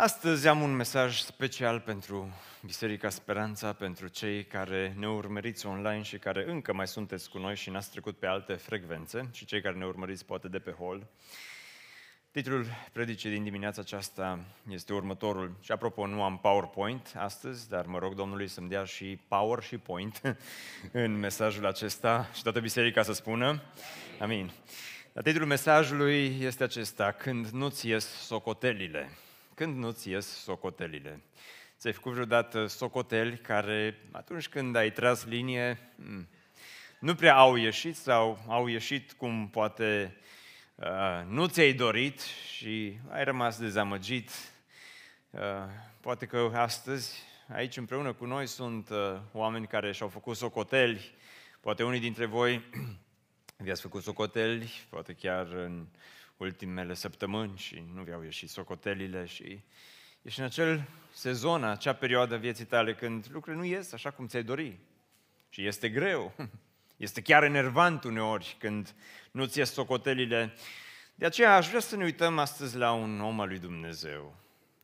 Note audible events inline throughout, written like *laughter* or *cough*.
Astăzi am un mesaj special pentru Biserica Speranța, pentru cei care ne urmăriți online și care încă mai sunteți cu noi și n-ați trecut pe alte frecvențe și cei care ne urmăriți poate de pe hol. Titlul predicii din dimineața aceasta este următorul. Și apropo, nu am PowerPoint astăzi, dar mă rog Domnului să-mi dea și Power și Point *laughs* în mesajul acesta și toată biserica să spună. Amin. Dar titlul mesajului este acesta, Când nu-ți ies socotelile când nu-ți ies socotelile. Ți-ai făcut vreodată socoteli care, atunci când ai tras linie, hmm, nu prea au ieșit sau au ieșit cum poate uh, nu ți-ai dorit și ai rămas dezamăgit. Uh, poate că astăzi, aici împreună cu noi, sunt uh, oameni care și-au făcut socoteli. Poate unii dintre voi *clears throat* vi-ați făcut socoteli, poate chiar în ultimele săptămâni și nu vi-au ieșit socotelile și ești în acel sezon, acea perioadă vieții tale când lucrurile nu ies așa cum ți-ai dori. Și este greu, *laughs* este chiar enervant uneori când nu ți ies socotelile. De aceea aș vrea să ne uităm astăzi la un om al lui Dumnezeu,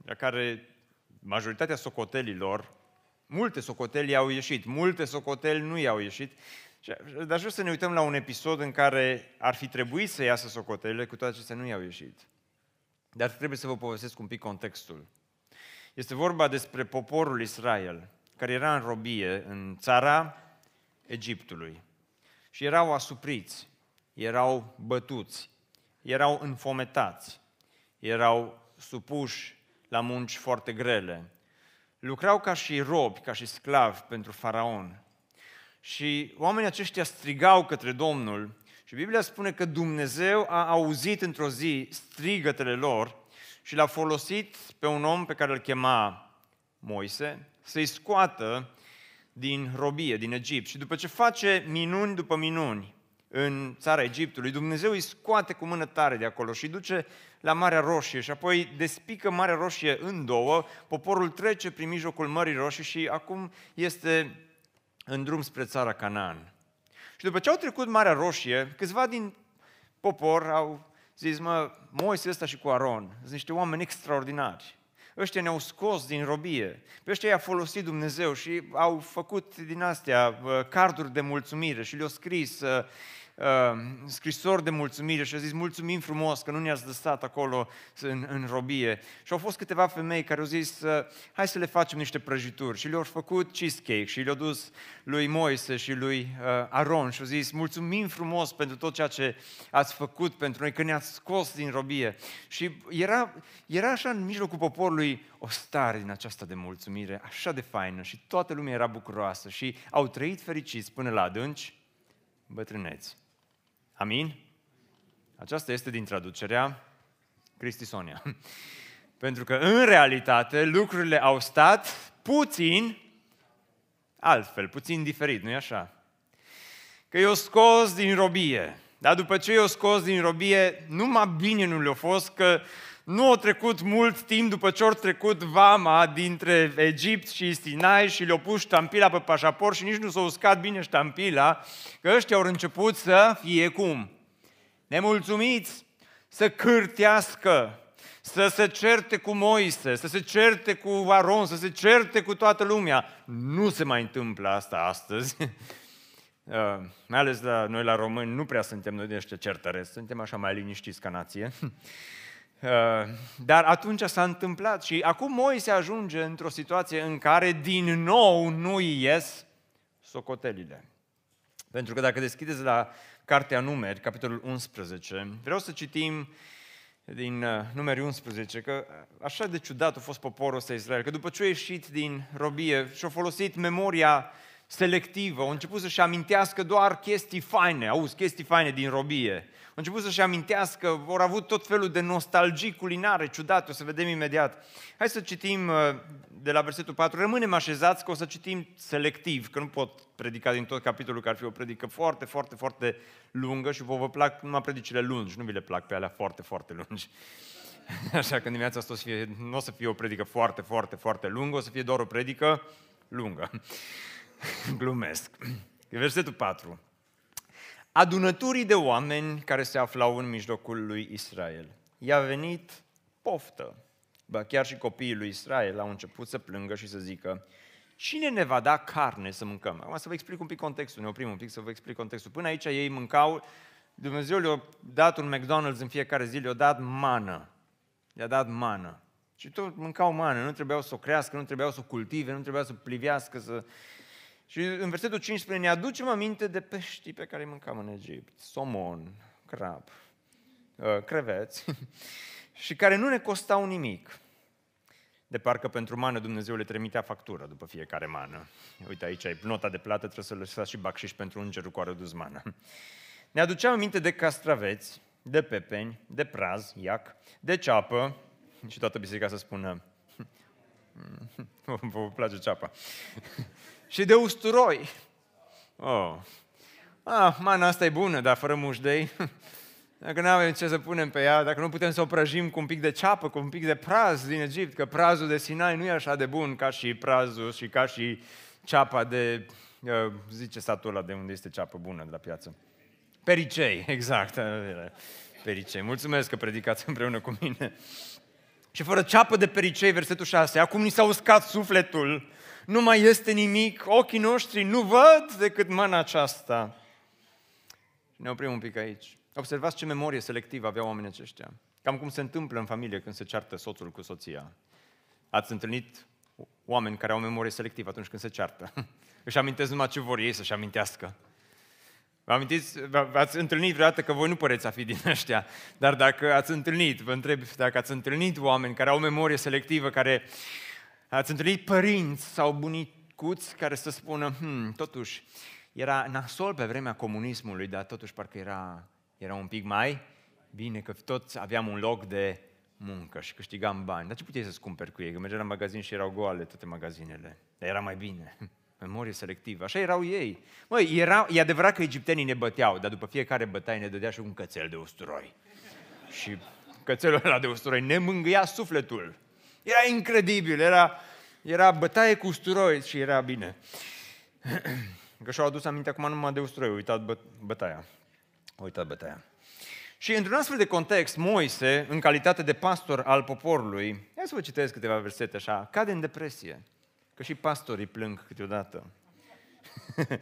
la care majoritatea socotelilor, multe socoteli au ieșit, multe socoteli nu i-au ieșit, dar aș vrea să ne uităm la un episod în care ar fi trebuit să iasă socotelile, cu toate acestea nu i-au ieșit. Dar trebuie să vă povestesc un pic contextul. Este vorba despre poporul Israel, care era în robie în țara Egiptului. Și erau asupriți, erau bătuți, erau înfometați, erau supuși la munci foarte grele. Lucrau ca și robi, ca și sclavi pentru faraon. Și oamenii aceștia strigau către Domnul și Biblia spune că Dumnezeu a auzit într-o zi strigătele lor și l-a folosit pe un om pe care îl chema Moise să-i scoată din robie, din Egipt. Și după ce face minuni după minuni în țara Egiptului, Dumnezeu îi scoate cu mână tare de acolo și duce la Marea Roșie și apoi despică Marea Roșie în două, poporul trece prin mijlocul Mării Roșii și acum este în drum spre țara Canaan. Și după ce au trecut Marea Roșie, câțiva din popor au zis, mă, Moise ăsta și cu Aron, sunt niște oameni extraordinari. Ăștia ne-au scos din robie. Pe ăștia i-a folosit Dumnezeu și au făcut din astea uh, carduri de mulțumire și le-au scris uh, uh, scrisori de mulțumire și a zis mulțumim frumos că nu ne-ați lăsat acolo în, în robie. Și au fost câteva femei care au zis uh, hai să le facem niște prăjituri și le-au făcut cheesecake și le-au dus lui Moise și lui uh, Aron și au zis mulțumim frumos pentru tot ceea ce ați făcut pentru noi, că ne-ați scos din robie. Și era, era așa în mijlocul poporului o stare din aceasta de mulțumire, așa de faină și toată lumea era bucuroasă și au trăit fericiți până la adânci bătrâneți. Amin? Aceasta este din traducerea Cristi Sonia. *laughs* Pentru că, în realitate, lucrurile au stat puțin altfel, puțin diferit, nu-i așa? Că i-o scos din robie. Dar după ce i-o scos din robie, numai bine nu le-a fost că nu a trecut mult timp după ce au trecut vama dintre Egipt și Sinai și le-au pus ștampila pe pașaport și nici nu s-a uscat bine ștampila, că ăștia au început să fie cum? Nemulțumiți, să cârtească, să se certe cu Moise, să se certe cu Aron, să se certe cu toată lumea. Nu se mai întâmplă asta astăzi. *laughs* Uh, mai ales la noi la români, nu prea suntem noi de ăștia certăreți, suntem așa mai liniștiți ca nație. *laughs* Uh, dar atunci s-a întâmplat și acum Moise ajunge într-o situație în care din nou nu îi ies socotelile. Pentru că dacă deschideți la Cartea Numeri, capitolul 11, vreau să citim din uh, numeri 11, că așa de ciudat a fost poporul ăsta Israel, că după ce a ieșit din robie și-a folosit memoria selectivă, au început să-și amintească doar chestii faine, auzi, chestii faine din robie. Au început să-și amintească, au avut tot felul de nostalgii culinare ciudate, o să vedem imediat. Hai să citim uh, de la versetul 4. Rămânem așezați că o să citim selectiv, că nu pot predica din tot capitolul, că ar fi o predică foarte, foarte, foarte lungă și vă, vă plac numai predicile lungi, nu vi le plac pe alea foarte, foarte lungi. *laughs* Așa că dimineața asta o să fie, nu o să fie o predică foarte, foarte, foarte lungă, o să fie doar o predică lungă. *laughs* Glumesc. Versetul 4. Adunăturii de oameni care se aflau în mijlocul lui Israel. I-a venit poftă Ba chiar și copiii lui Israel au început să plângă și să zică, cine ne va da carne să mâncăm? Acum să vă explic un pic contextul, ne oprim un pic să vă explic contextul. Până aici ei mâncau, Dumnezeu le-a dat un McDonald's în fiecare zi, le-a dat mană. Le-a dat mană. Și tot mâncau mană, nu trebuiau să o crească, nu trebuiau să o cultive, nu trebuiau să plivească, să... Și în versetul 15 ne aducem aminte de peștii pe care îi mâncam în Egipt. Somon, crab, uh, creveți, *laughs* și care nu ne costau nimic. De parcă pentru mană Dumnezeu le trimitea factură după fiecare mană. Uite, aici ai nota de plată, trebuie să lăsați și bacșiș pentru îngerul cu adus mană. Ne aduceam aminte de castraveți, de pepeni, de praz, iac, de ceapă, și toată biserica să spună, vă place ceapa, *laughs* și de usturoi. Oh. Ah, mana asta e bună, dar fără mușdei. *laughs* Dacă nu avem ce să punem pe ea, dacă nu putem să o prăjim cu un pic de ceapă, cu un pic de praz din Egipt, că prazul de Sinai nu e așa de bun ca și prazul și ca și ceapa de, uh, zice satul ăla de unde este ceapă bună de la piață. Pericei, *laughs* exact. Pericei. Mulțumesc că predicați *laughs* împreună cu mine. Și fără ceapă de pericei, versetul 6, acum ni s-a uscat sufletul, nu mai este nimic, ochii noștri nu văd decât mana aceasta. Și ne oprim un pic aici. Observați ce memorie selectivă aveau oamenii aceștia. Cam cum se întâmplă în familie când se ceartă soțul cu soția. Ați întâlnit oameni care au memorie selectivă atunci când se ceartă. *laughs* Își amintesc numai ce vor ei să-și amintească. Vă amintiți, v-ați întâlnit vreodată că voi nu păreți a fi din ăștia, dar dacă ați întâlnit, vă întreb dacă ați întâlnit oameni care au memorie selectivă, care ați întâlnit părinți sau bunicuți care să spună, hm, totuși, era nasol pe vremea comunismului, dar totuși parcă era, era un pic mai bine, că toți aveam un loc de muncă și câștigam bani. Dar ce puteai să-ți cumperi cu ei? Că mergeam la magazin și erau goale toate magazinele. Dar era mai bine. *laughs* Memorie selectivă. Așa erau ei. Măi, era, e adevărat că egiptenii ne băteau, dar după fiecare bătaie ne dădea și un cățel de usturoi. Și cățelul ăla de usturoi ne mângâia sufletul. Era incredibil, era, era bătaie cu usturoi și era bine. *clears throat* Că și-au adus aminte acum numai de usturoi, uitat bă, bătaia. Uitat bătaia. Și într-un astfel de context, Moise, în calitate de pastor al poporului, hai să vă citesc câteva versete așa, cade în depresie. Că și pastorii plâng câteodată. *laughs*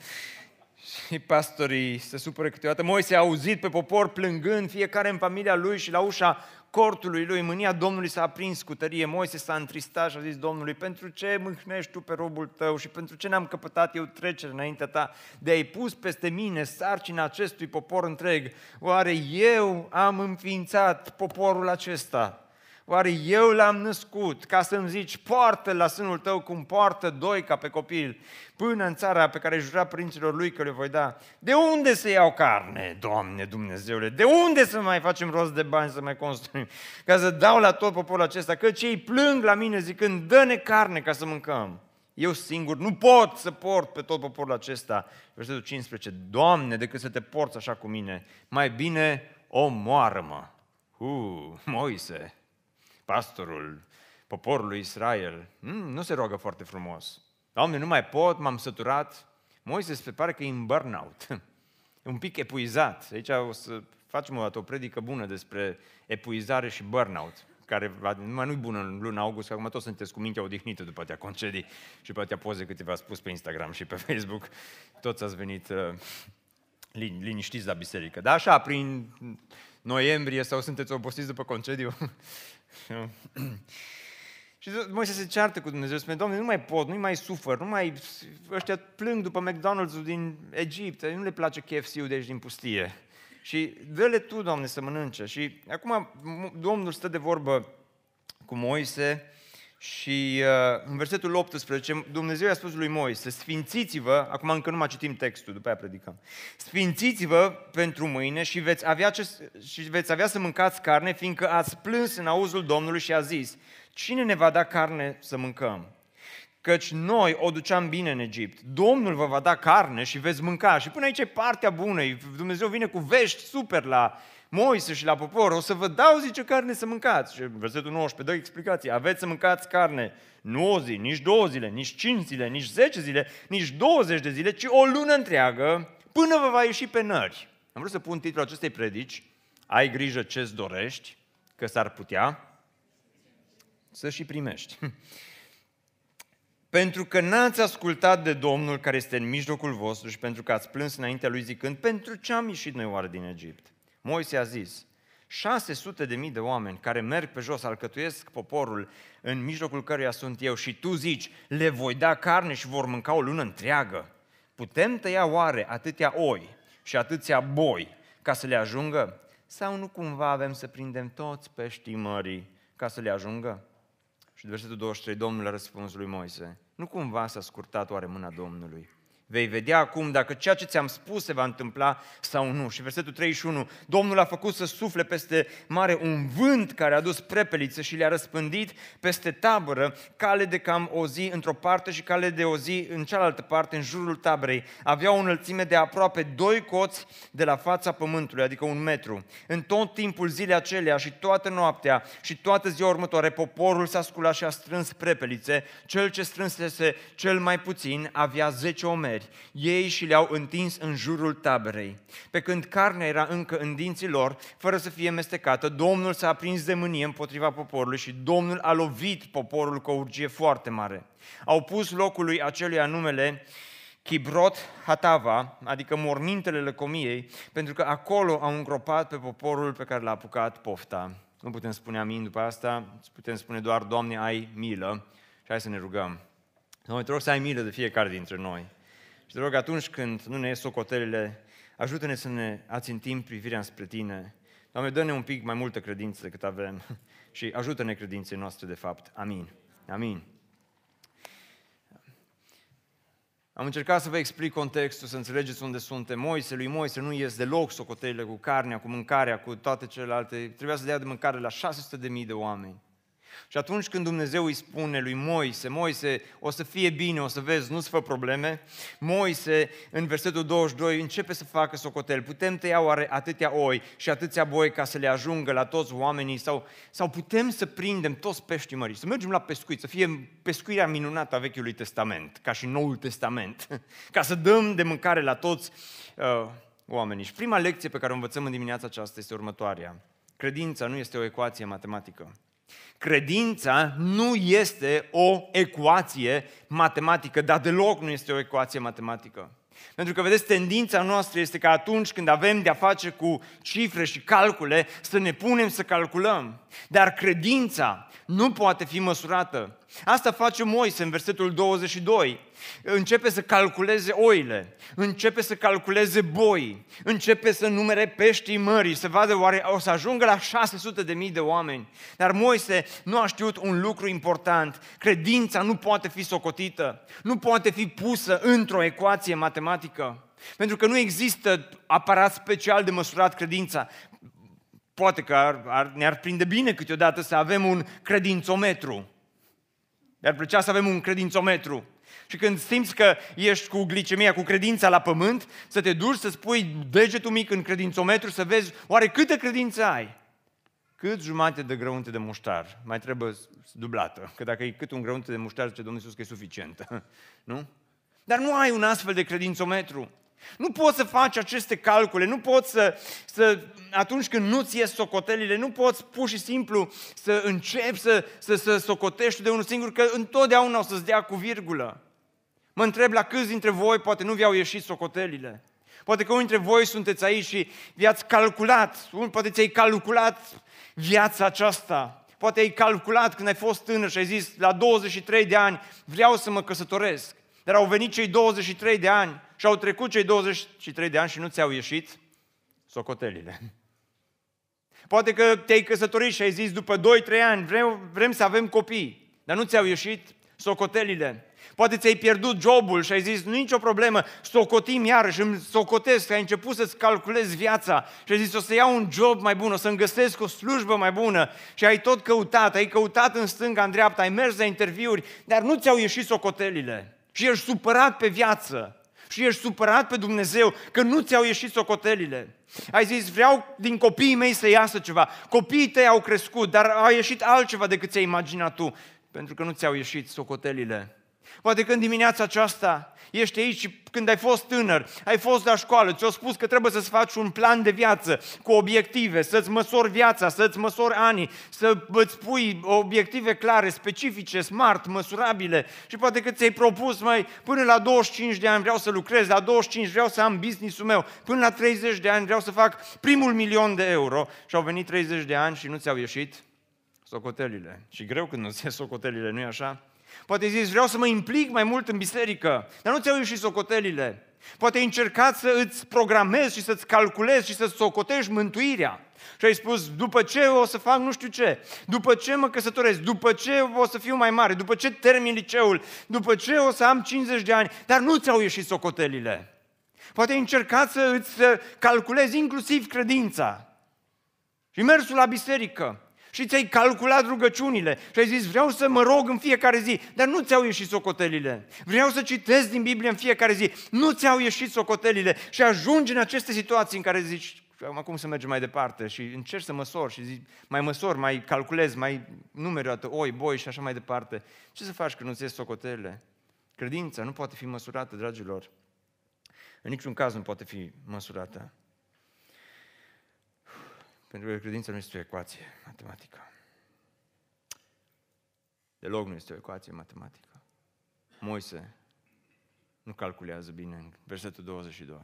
și pastorii se supără câteodată. Moise a auzit pe popor plângând, fiecare în familia lui și la ușa cortului lui. Mânia Domnului s-a aprins cu tărie. Moise s-a întristat și a zis Domnului, pentru ce mâhnești tu pe robul tău și pentru ce n-am căpătat eu trecere înaintea ta de ai pus peste mine sarcina acestui popor întreg? Oare eu am înființat poporul acesta? Oare eu l-am născut ca să-mi zici, poartă la sânul tău cum poartă doi ca pe copil, până în țara pe care jura părinților lui că le voi da? De unde să iau carne, Doamne Dumnezeule? De unde să mai facem rost de bani să mai construim? Ca să dau la tot poporul acesta, că cei plâng la mine zicând, dă-ne carne ca să mâncăm. Eu singur nu pot să port pe tot poporul acesta. Versetul 15, Doamne, decât să te porți așa cu mine, mai bine omoară-mă. Uh, Moise, pastorul poporului Israel, mm, nu se roagă foarte frumos. Doamne, nu mai pot, m-am săturat. Moise se pare că e în burnout, e *laughs* un pic epuizat. Aici o să facem o dată o predică bună despre epuizare și burnout, care numai nu-i bună în luna august, că acum toți sunteți cu mintea odihnită după atâtea concedii și pe atâtea poze câte v-ați spus pe Instagram și pe *laughs* Facebook. Toți ați venit uh, liniștiți la biserică. Dar așa, prin noiembrie sau sunteți obosiți după concediu, *laughs* și Moise se ceartă cu Dumnezeu, spune, Doamne, nu mai pot, nu mai sufăr, nu mai... Ăștia plâng după McDonald's-ul din Egipt, nu le place KFC-ul de aici din pustie. Și dă-le Tu, Doamne, să mănânce. Și acum Domnul stă de vorbă cu Moise și uh, în versetul 18, Dumnezeu i-a spus lui Moise, sfințiți-vă, acum încă nu mai citim textul, după aia predicăm, sfințiți-vă pentru mâine și veți, avea ce, și veți avea să mâncați carne, fiindcă ați plâns în auzul Domnului și a zis, cine ne va da carne să mâncăm? Căci noi o duceam bine în Egipt. Domnul vă va da carne și veți mânca. Și până aici e partea bună. Dumnezeu vine cu vești super la Moise și la popor, o să vă dau, zice, carne să mâncați. Și versetul 19 dă explicație. Aveți să mâncați carne nu o zi, nici două zile, nici cinci zile, nici zece zile, nici 20 de zile, ci o lună întreagă, până vă va ieși pe nări. Am vrut să pun titlul acestei predici, Ai grijă ce-ți dorești, că s-ar putea să și primești. *laughs* pentru că n-ați ascultat de Domnul care este în mijlocul vostru și pentru că ați plâns înaintea lui zicând, pentru ce am ieșit noi oare din Egipt? Moise a zis, 600 de mii de oameni care merg pe jos, alcătuiesc poporul în mijlocul căruia sunt eu și tu zici, le voi da carne și vor mânca o lună întreagă. Putem tăia oare atâtea oi și atâția boi ca să le ajungă? Sau nu cumva avem să prindem toți peștii mării ca să le ajungă? Și de versetul 23, Domnul a răspuns lui Moise, nu cumva s-a scurtat oare mâna Domnului? Vei vedea acum dacă ceea ce ți-am spus se va întâmpla sau nu. Și versetul 31, Domnul a făcut să sufle peste mare un vânt care a dus prepelițe și le-a răspândit peste tabără, cale de cam o zi într-o parte și cale de o zi în cealaltă parte, în jurul taberei. Avea o înălțime de aproape doi coți de la fața pământului, adică un metru. În tot timpul zilei acelea și toată noaptea și toată ziua următoare, poporul s-a sculat și a strâns prepelițe. Cel ce strânsese cel mai puțin avea 10 omeri omeri, ei și le-au întins în jurul taberei. Pe când carnea era încă în dinții lor, fără să fie mestecată, Domnul s-a aprins de mânie împotriva poporului și Domnul a lovit poporul cu o urgie foarte mare. Au pus locului acelui numele Chibrot Hatava, adică mormintele lăcomiei, pentru că acolo au îngropat pe poporul pe care l-a apucat pofta. Nu putem spune amin după asta, putem spune doar, Doamne, ai milă și hai să ne rugăm. Doamne, te rog să ai milă de fiecare dintre noi. Și te rog, atunci când nu ne ies socotelile, ajută-ne să ne ațintim privirea spre Tine. Doamne, dă-ne un pic mai multă credință decât avem *laughs* și ajută-ne credinței noastre de fapt. Amin. Amin. Am încercat să vă explic contextul, să înțelegeți unde suntem. Moise, lui Moise nu ies deloc socotelile cu carnea, cu mâncarea, cu toate celelalte. Trebuia să dea de mâncare la 600.000 de oameni. Și atunci când Dumnezeu îi spune lui Moise, Moise, o să fie bine, o să vezi, nu-ți fă probleme, Moise, în versetul 22, începe să facă socotel. Putem tăia oare atâtea oi și atâția boi ca să le ajungă la toți oamenii sau, sau putem să prindem toți peștii mării, să mergem la pescuit, să fie pescuirea minunată a Vechiului Testament, ca și Noul Testament, *laughs* ca să dăm de mâncare la toți uh, oamenii. Și prima lecție pe care o învățăm în dimineața aceasta este următoarea. Credința nu este o ecuație matematică. Credința nu este o ecuație matematică, dar deloc nu este o ecuație matematică. Pentru că, vedeți, tendința noastră este că atunci când avem de-a face cu cifre și calcule, să ne punem să calculăm. Dar credința nu poate fi măsurată. Asta face Moise în versetul 22. Începe să calculeze oile, începe să calculeze boi, începe să numere peștii mării, să vadă oare o să ajungă la 600 de mii de oameni. Dar Moise nu a știut un lucru important. Credința nu poate fi socotită, nu poate fi pusă într-o ecuație matematică. Pentru că nu există aparat special de măsurat credința. Poate că ar, ar, ne-ar prinde bine câteodată să avem un credințometru. Mi-ar plăcea să avem un credințometru. Și când simți că ești cu glicemia, cu credința la pământ, să te duci să spui degetul mic în credințometru să vezi oare câtă credință ai. Cât jumate de grăunte de muștar? Mai trebuie dublată. Că dacă e cât un grăunte de muștar, zice Domnul Iisus că e suficientă. *laughs* Nu? Dar nu ai un astfel de credințometru. Nu poți să faci aceste calcule, nu poți să, să atunci când nu-ți ies socotelile, nu poți pur și simplu să începi să, să, să socotești de unul singur, că întotdeauna o să-ți dea cu virgulă. Mă întreb la câți dintre voi poate nu vi-au ieșit socotelile. Poate că unii dintre voi sunteți aici și vi-ați calculat, poate ți-ai calculat viața aceasta. Poate ai calculat când ai fost tânăr și ai zis, la 23 de ani vreau să mă căsătoresc. Dar au venit cei 23 de ani și au trecut cei 23 de ani și nu ți-au ieșit socotelile. *laughs* Poate că te-ai căsătorit și ai zis după 2-3 ani vrem, vrem să avem copii, dar nu ți-au ieșit socotelile. Poate ți-ai pierdut jobul și ai zis, nu nicio problemă, socotim iarăși, îmi socotesc, ai început să-ți calculezi viața și ai zis, o să iau un job mai bun, o să-mi găsesc o slujbă mai bună și ai tot căutat, ai căutat în stânga, în dreapta, ai mers la interviuri, dar nu ți-au ieșit socotelile și ești supărat pe viață și ești supărat pe Dumnezeu că nu ți-au ieșit socotelile. Ai zis, vreau din copiii mei să iasă ceva. Copiii tăi au crescut, dar a ieșit altceva decât ți-ai imaginat tu, pentru că nu ți-au ieșit socotelile. Poate când dimineața aceasta ești aici și când ai fost tânăr, ai fost la școală, ți-au spus că trebuie să-ți faci un plan de viață cu obiective, să-ți măsori viața, să-ți măsori anii, să îți pui obiective clare, specifice, smart, măsurabile și poate că ți-ai propus, mai până la 25 de ani vreau să lucrez, la 25 vreau să am business-ul meu, până la 30 de ani vreau să fac primul milion de euro și au venit 30 de ani și nu ți-au ieșit socotelile. Și greu când nu ți socotelile, nu-i așa? Poate zici, vreau să mă implic mai mult în biserică, dar nu ți-au ieșit socotelile. Poate ai încercat să îți programezi și să-ți calculezi și să-ți socotești mântuirea. Și ai spus, după ce o să fac nu știu ce, după ce mă căsătoresc, după ce o să fiu mai mare, după ce termin liceul, după ce o să am 50 de ani, dar nu ți-au ieșit socotelile. Poate ai încercat să îți calculezi inclusiv credința și mersul la biserică și ți-ai calculat rugăciunile și ai zis, vreau să mă rog în fiecare zi, dar nu ți-au ieșit socotelile. Vreau să citesc din Biblie în fiecare zi, nu ți-au ieșit socotelile și ajungi în aceste situații în care zici, acum să mergem mai departe și încerci să măsori și zici, mai măsori, mai calculezi, mai numeri o oi, boi și așa mai departe. Ce să faci când nu-ți ies socotelile? Credința nu poate fi măsurată, dragilor. În niciun caz nu poate fi măsurată. Pentru că credința nu este o ecuație matematică. Deloc nu este o ecuație matematică. Moise nu calculează bine în versetul 22.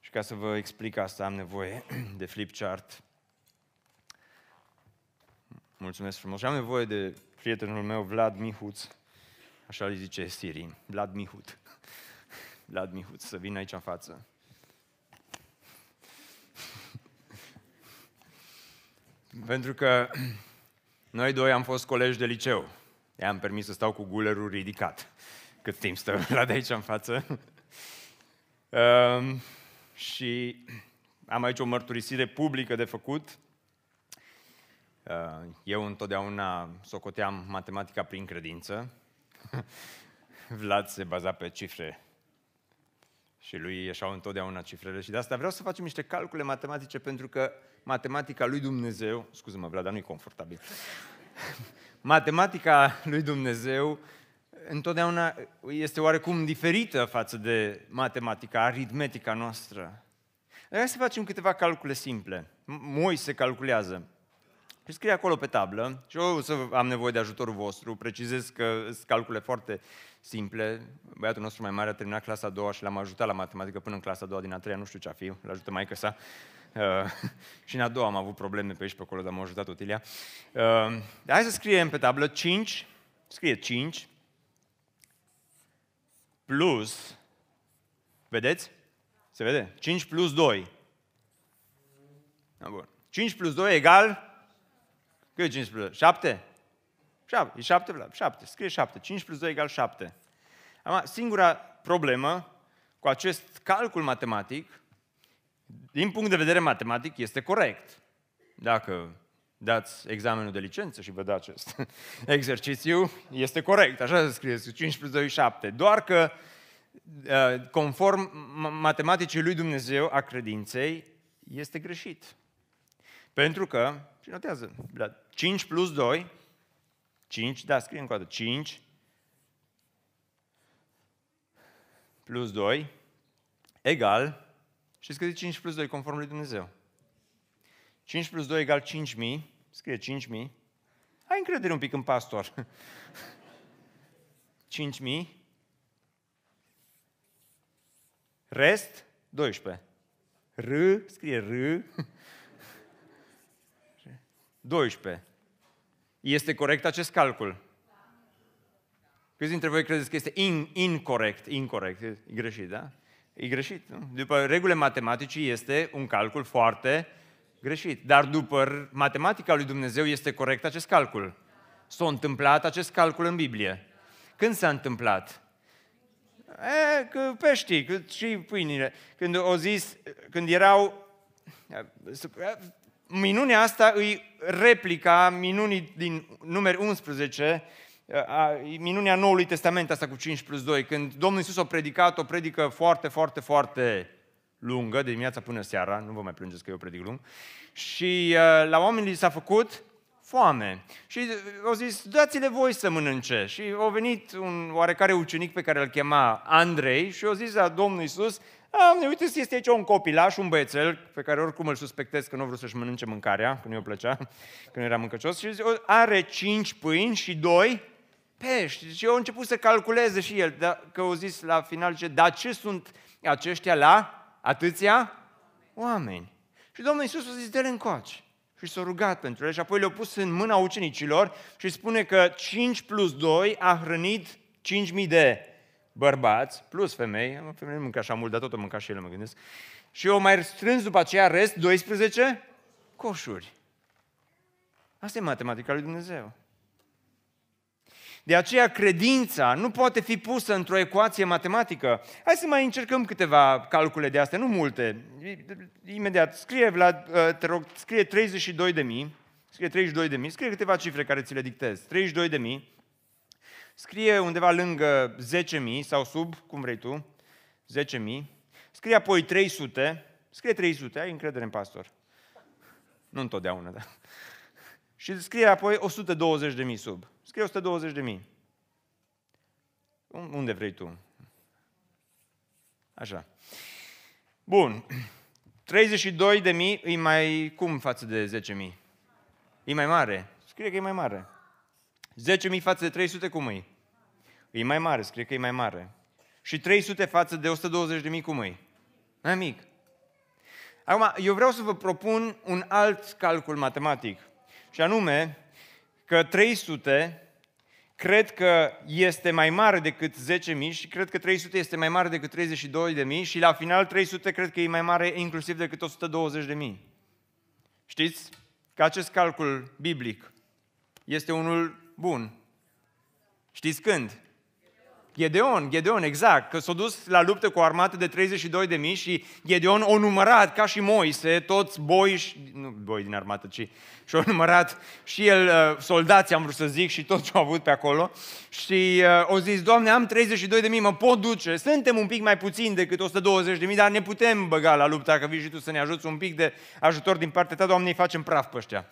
Și ca să vă explic asta, am nevoie de flip chart. Mulțumesc frumos. Și am nevoie de prietenul meu, Vlad Mihuț, așa îi zice Siri, Vlad Mihut. Vlad Mihuț, să vină aici în față. Pentru că *clears throat* noi doi am fost colegi de liceu. I-am permis să stau cu gulerul ridicat. Cât timp stă *laughs* la de aici în față. Um, și am aici o mărturisire publică de făcut. Uh, eu întotdeauna socoteam matematica prin credință. *laughs* Vlad se baza pe cifre și lui ieșau întotdeauna cifrele și de asta vreau să facem niște calcule matematice pentru că matematica lui Dumnezeu, scuză-mă Vlad, dar nu-i confortabil, *laughs* matematica lui Dumnezeu întotdeauna este oarecum diferită față de matematica, aritmetica noastră. Hai să facem câteva calcule simple. Moise calculează. Și scrie acolo pe tablă și eu o să am nevoie de ajutorul vostru. Precizez că sunt calcule foarte simple. Băiatul nostru mai mare a terminat clasa a doua și l-am ajutat la matematică până în clasa a doua din a treia, nu știu ce a fi, îl ajută maică sa. Uh, *laughs* și în a doua am avut probleme pe aici pe acolo, dar m-a ajutat Otilia. Uh, hai să scriem pe tablă 5, scrie 5 plus, vedeți? Se vede? 5 plus 2. Bun. 5 plus 2 egal cât e 5 plus 2? 7? 7. E 7? 7. Scrie 7. 5 plus 2 egal 7. Acum, singura problemă cu acest calcul matematic, din punct de vedere matematic, este corect. Dacă dați examenul de licență și vă dați acest *laughs* exercițiu, este corect. Așa se scrie, 5 plus 2 7. Doar că, uh, conform matematicii lui Dumnezeu a credinței, este greșit. Pentru că, și notează, 5 plus 2, 5, da, scrie încă o dată, 5 plus 2 egal, și scrie 5 plus 2 conform lui Dumnezeu. 5 plus 2 egal 5.000, scrie 5.000, ai încredere un pic în pastor. *laughs* 5.000, rest 12. R, scrie R, *laughs* 12. Este corect acest calcul? Câți dintre voi credeți că este in, incorrect? Incorrect, e greșit, da? E greșit. Nu? După regulile matematicii este un calcul foarte greșit. Dar după matematica lui Dumnezeu este corect acest calcul. S-a întâmplat acest calcul în Biblie. Când s-a întâmplat? E, că peștii, că și pâinile. Când o zis, când erau minunea asta îi replica minunii din numeri 11, minunea Noului Testament asta cu 5 plus 2, când Domnul Iisus a predicat o predică foarte, foarte, foarte lungă, de dimineața până seara, nu vă mai plângeți că eu predic lung, și la oameni li s-a făcut foame. Și au zis, dați-le voi să mănânce. Și a venit un oarecare ucenic pe care îl chema Andrei și a zis la Domnul Iisus, am, uite, este aici un copilaș, un băiețel, pe care oricum îl suspectez că nu vreau să-și mănânce mâncarea, că nu i-o plăcea, că nu era mâncăcios, și are cinci pâini și doi pești. Și eu început să calculeze și el, da, că au zis la final, ce, dar ce sunt aceștia la atâția oameni? Și Domnul Iisus a zis, dă-le încoace. Și s-a rugat pentru ele și apoi le-a pus în mâna ucenicilor și spune că 5 plus 2 a hrănit 5.000 de bărbați, plus femei, femei nu mâncă așa mult, dar tot o mânca și ele, mă gândesc, și au mai strâns după aceea rest 12 coșuri. Asta e matematica lui Dumnezeu. De aceea credința nu poate fi pusă într-o ecuație matematică. Hai să mai încercăm câteva calcule de astea, nu multe. Imediat, scrie, Vlad, uh, te rog, scrie 32 de mii, scrie 32 de mii, scrie câteva cifre care ți le dictez. 32 de mii, scrie undeva lângă 10 mii sau sub, cum vrei tu, 10 mii, scrie apoi 300, scrie 300, ai încredere în pastor. Nu întotdeauna, da. Și scrie apoi 120 de mii sub. Scrie 120 de mii. Unde vrei tu? Așa. Bun. 32 de mii e mai cum față de 10 mii? E mai mare. Scrie că e mai mare. 10 mii față de 300 cum e? E mai mare, scrie că e mai mare. Și 300 față de 120 de mii cum e? Mai mic. Acum, eu vreau să vă propun un alt calcul matematic. Și anume, că 300 cred că este mai mare decât 10.000 și cred că 300 este mai mare decât 32.000 și la final 300 cred că e mai mare inclusiv decât 120.000. Știți că acest calcul biblic este unul bun. Știți când? Gedeon, Gedeon, exact, că s-a dus la luptă cu o armată de 32 de mii și Gedeon o numărat, ca și Moise, toți boi, nu boi din armată, ci și o numărat și el, uh, soldații am vrut să zic, și tot ce au avut pe acolo. Și uh, o zis, Doamne, am 32 de mii, mă pot duce, suntem un pic mai puțin decât 120 de mii, dar ne putem băga la luptă, dacă vii și tu să ne ajuți un pic de ajutor din partea ta, Doamne, îi facem praf pe ăștia.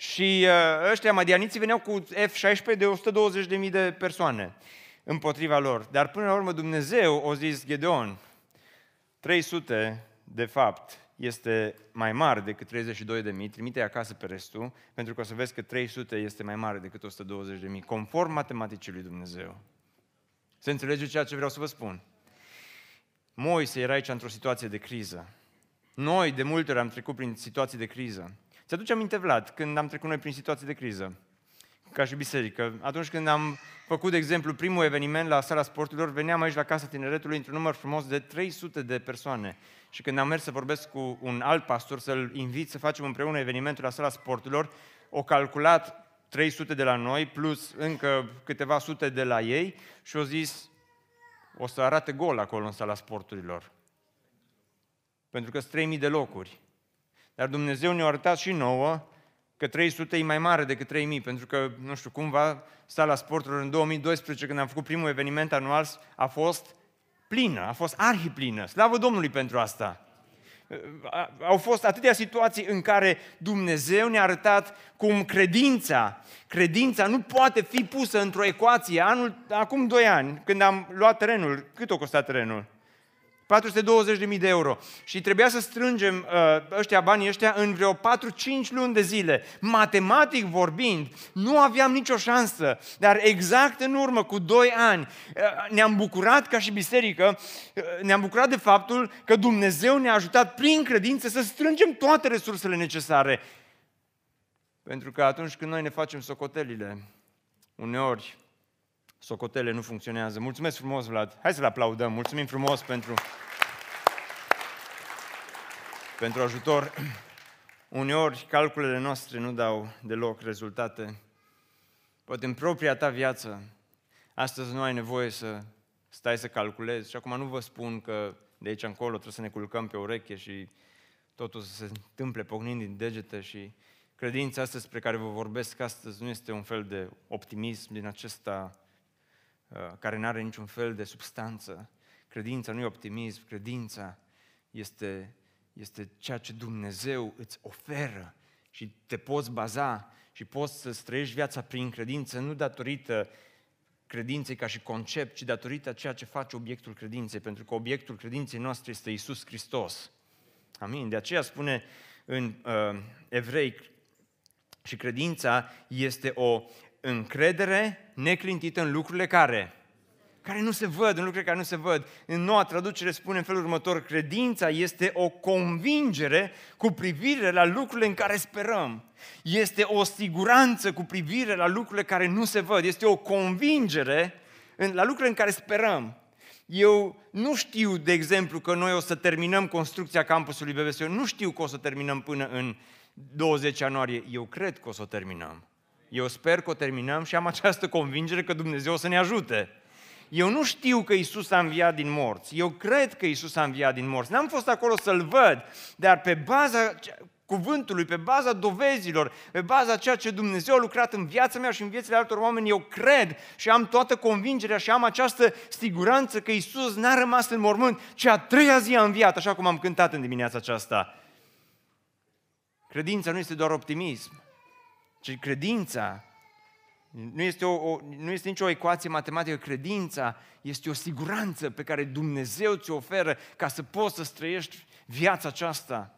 Și uh, ăștia madianiții veneau cu F-16 de 120 de mii de persoane împotriva lor. Dar până la urmă Dumnezeu o zis Gedeon, 300 de fapt este mai mare decât 32 de mii, trimite acasă pe restul, pentru că o să vezi că 300 este mai mare decât 120 de mii, conform matematicii lui Dumnezeu. Se înțelege ceea ce vreau să vă spun. Moise era aici într-o situație de criză. Noi, de multe ori, am trecut prin situații de criză. Ți-aduce aminte, Vlad, când am trecut noi prin situații de criză? ca și biserică. Atunci când am făcut, de exemplu, primul eveniment la sala sporturilor, veneam aici la Casa Tineretului într-un număr frumos de 300 de persoane. Și când am mers să vorbesc cu un alt pastor, să-l invit să facem împreună evenimentul la sala sporturilor, o calculat 300 de la noi, plus încă câteva sute de la ei și au zis, o să arate gol acolo în sala sporturilor. Pentru că sunt 3000 de locuri. Dar Dumnezeu ne-a arătat și nouă că 300 e mai mare decât 3000, pentru că, nu știu, cumva sala sporturilor în 2012, când am făcut primul eveniment anual, a fost plină, a fost arhiplină. Slavă Domnului pentru asta! Au fost atâtea situații în care Dumnezeu ne-a arătat cum credința, credința nu poate fi pusă într-o ecuație. Anul, acum doi ani, când am luat terenul, cât o costat terenul? 420.000 de euro. Și trebuia să strângem uh, ăștia banii ăștia în vreo 4-5 luni de zile. Matematic vorbind, nu aveam nicio șansă. Dar exact în urmă, cu 2 ani, uh, ne-am bucurat ca și biserică, uh, ne-am bucurat de faptul că Dumnezeu ne-a ajutat prin credință să strângem toate resursele necesare. Pentru că atunci când noi ne facem socotelile, uneori socotele nu funcționează. Mulțumesc frumos, Vlad. Hai să-l aplaudăm. Mulțumim frumos pentru, pentru ajutor. Uneori, calculele noastre nu dau deloc rezultate. Poate în propria ta viață, astăzi nu ai nevoie să stai să calculezi. Și acum nu vă spun că de aici încolo trebuie să ne culcăm pe ureche și totul să se întâmple pocnind din degete și credința asta spre care vă vorbesc astăzi nu este un fel de optimism din acesta Uh, care nu are niciun fel de substanță. Credința nu e optimism, credința este, este ceea ce Dumnezeu îți oferă și și te poți baza și poți să trăiești viața prin credință, nu datorită credinței ca și concept, ci datorită ceea ce face obiectul credinței, pentru că obiectul credinței noastre este Isus Hristos. Amin. De aceea spune în uh, evrei și credința este o încredere neclintită în lucrurile care care nu se văd, în lucruri care nu se văd. În noua traducere spune în felul următor, credința este o convingere cu privire la lucrurile în care sperăm. Este o siguranță cu privire la lucrurile care nu se văd. Este o convingere la lucrurile în care sperăm. Eu nu știu, de exemplu, că noi o să terminăm construcția campusului BBS. Eu nu știu că o să terminăm până în 20 ianuarie. Eu cred că o să o terminăm. Eu sper că o terminăm și am această convingere că Dumnezeu o să ne ajute. Eu nu știu că Isus a înviat din morți. Eu cred că Isus a înviat din morți. N-am fost acolo să-L văd, dar pe baza cuvântului, pe baza dovezilor, pe baza ceea ce Dumnezeu a lucrat în viața mea și în viețile altor oameni, eu cred și am toată convingerea și am această siguranță că Isus n-a rămas în mormânt, ci a treia zi a înviat, așa cum am cântat în dimineața aceasta. Credința nu este doar optimism, ci credința nu este, o, o, nu este nicio ecuație matematică. Credința este o siguranță pe care Dumnezeu ți-o oferă ca să poți să trăiești viața aceasta.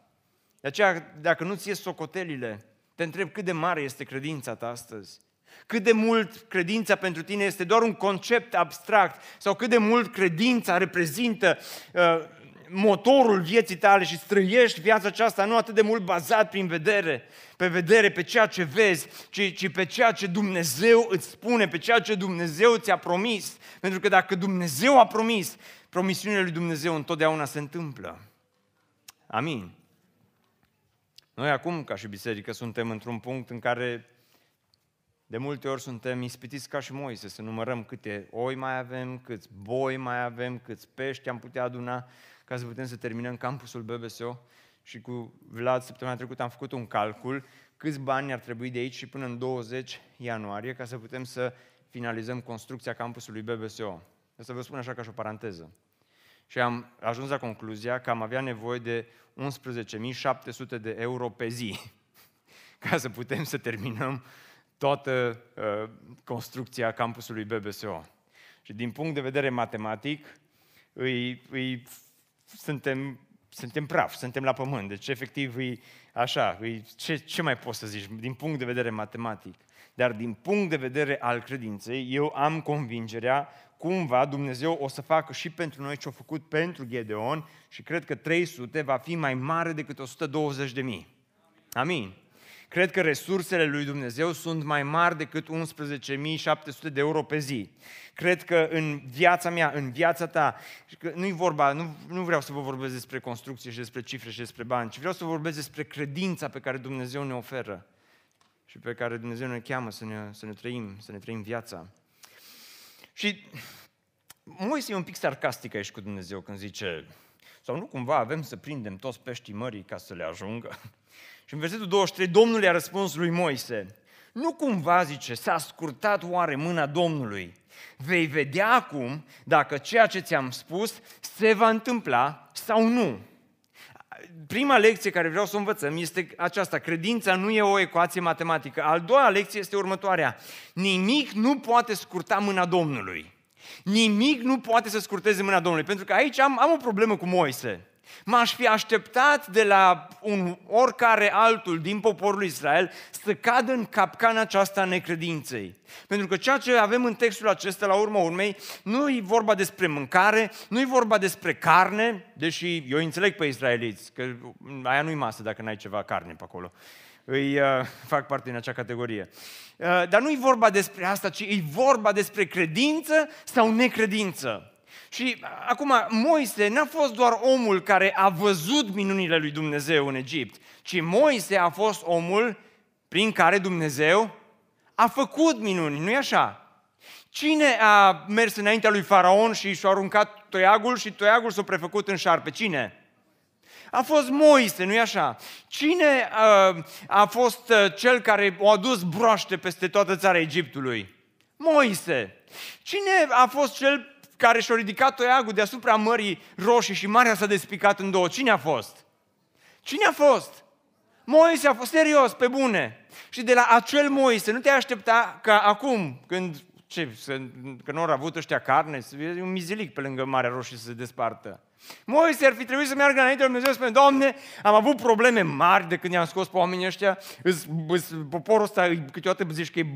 De aceea, dacă nu-ți ies socotelile, te întreb cât de mare este credința ta astăzi. Cât de mult credința pentru tine este doar un concept abstract sau cât de mult credința reprezintă uh, motorul vieții tale și străiești viața aceasta nu atât de mult bazat prin vedere, pe vedere, pe ceea ce vezi, ci, ci pe ceea ce Dumnezeu îți spune, pe ceea ce Dumnezeu ți-a promis. Pentru că dacă Dumnezeu a promis, promisiunile lui Dumnezeu întotdeauna se întâmplă. Amin. Noi acum, ca și biserică, suntem într-un punct în care de multe ori suntem ispitiți ca și Moise, să numărăm câte oi mai avem, câți boi mai avem, câți pești am putea aduna ca să putem să terminăm campusul BBSO și cu Vlad săptămâna trecută am făcut un calcul câți bani ar trebui de aici și până în 20 ianuarie ca să putem să finalizăm construcția campusului BBSO. Să vă spun așa ca și o paranteză. Și am ajuns la concluzia că am avea nevoie de 11.700 de euro pe zi *laughs* ca să putem să terminăm toată uh, construcția campusului BBSO. Și din punct de vedere matematic, îi, îi suntem, suntem praf, suntem la pământ. Deci, efectiv, e așa, e, ce, ce mai poți să zici din punct de vedere matematic? Dar din punct de vedere al credinței, eu am convingerea cumva Dumnezeu o să facă și pentru noi ce a făcut pentru Gedeon și cred că 300 va fi mai mare decât 120 de mii. Amin. Cred că resursele lui Dumnezeu sunt mai mari decât 11.700 de euro pe zi. Cred că în viața mea, în viața ta, nu-i vorba, nu, nu vreau să vă vorbesc despre construcție și despre cifre și despre bani, ci vreau să vă vorbesc despre credința pe care Dumnezeu ne oferă și pe care Dumnezeu ne cheamă să ne, să ne trăim, să ne trăim viața. Și Moise e un pic sarcastic aici cu Dumnezeu când zice, sau nu cumva avem să prindem toți peștii mării ca să le ajungă? Și în versetul 23, Domnul i-a răspuns lui Moise, nu cumva, zice, s-a scurtat oare mâna Domnului? Vei vedea acum dacă ceea ce ți-am spus se va întâmpla sau nu. Prima lecție care vreau să o învățăm este aceasta. Credința nu e o ecuație matematică. Al doua lecție este următoarea. Nimic nu poate scurta mâna Domnului. Nimic nu poate să scurteze mâna Domnului. Pentru că aici am, am o problemă cu Moise. M-aș fi așteptat de la un oricare altul din poporul Israel să cadă în capcana aceasta a necredinței. Pentru că ceea ce avem în textul acesta, la urmă urmei, nu e vorba despre mâncare, nu e vorba despre carne, deși eu înțeleg pe israeliți, că aia nu-i masă dacă n-ai ceva carne pe acolo. Îi uh, fac parte din acea categorie. Uh, dar nu e vorba despre asta, ci e vorba despre credință sau necredință. Și acum, Moise n-a fost doar omul care a văzut minunile lui Dumnezeu în Egipt, ci Moise a fost omul prin care Dumnezeu a făcut minuni, nu-i așa? Cine a mers înaintea lui Faraon și și-a aruncat toiagul și toiagul s-a prefăcut în șarpe? Cine? A fost Moise, nu-i așa? Cine uh, a fost uh, cel care a adus broaște peste toată țara Egiptului? Moise. Cine a fost cel care și-a ridicat toiagul deasupra Mării Roșii și Marea s-a despicat în două. Cine a fost? Cine a fost? Moise a fost serios, pe bune. Și de la acel Moise nu te aștepta ca acum, când ce, să, că nu au avut ăștia carne, să fie un mizilic pe lângă Marea Roșie să se despartă. Moise ar fi trebuit să meargă înainte de Dumnezeu și spune, Doamne, am avut probleme mari de când i-am scos pe oamenii ăștia, îs, îs, poporul ăsta câteodată zici că e